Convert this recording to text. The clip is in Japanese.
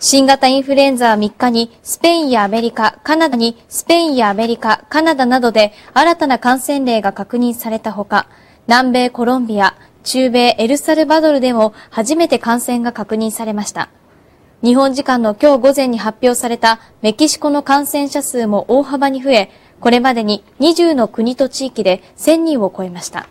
新型インフルエンザは3日にスペインやアメリカ、カナダにスペインやアメリカ、カナダなどで新たな感染例が確認されたほか、南米コロンビア、中米エルサルバドルでも初めて感染が確認されました。日本時間の今日午前に発表されたメキシコの感染者数も大幅に増え、これまでに20の国と地域で1000人を超えました。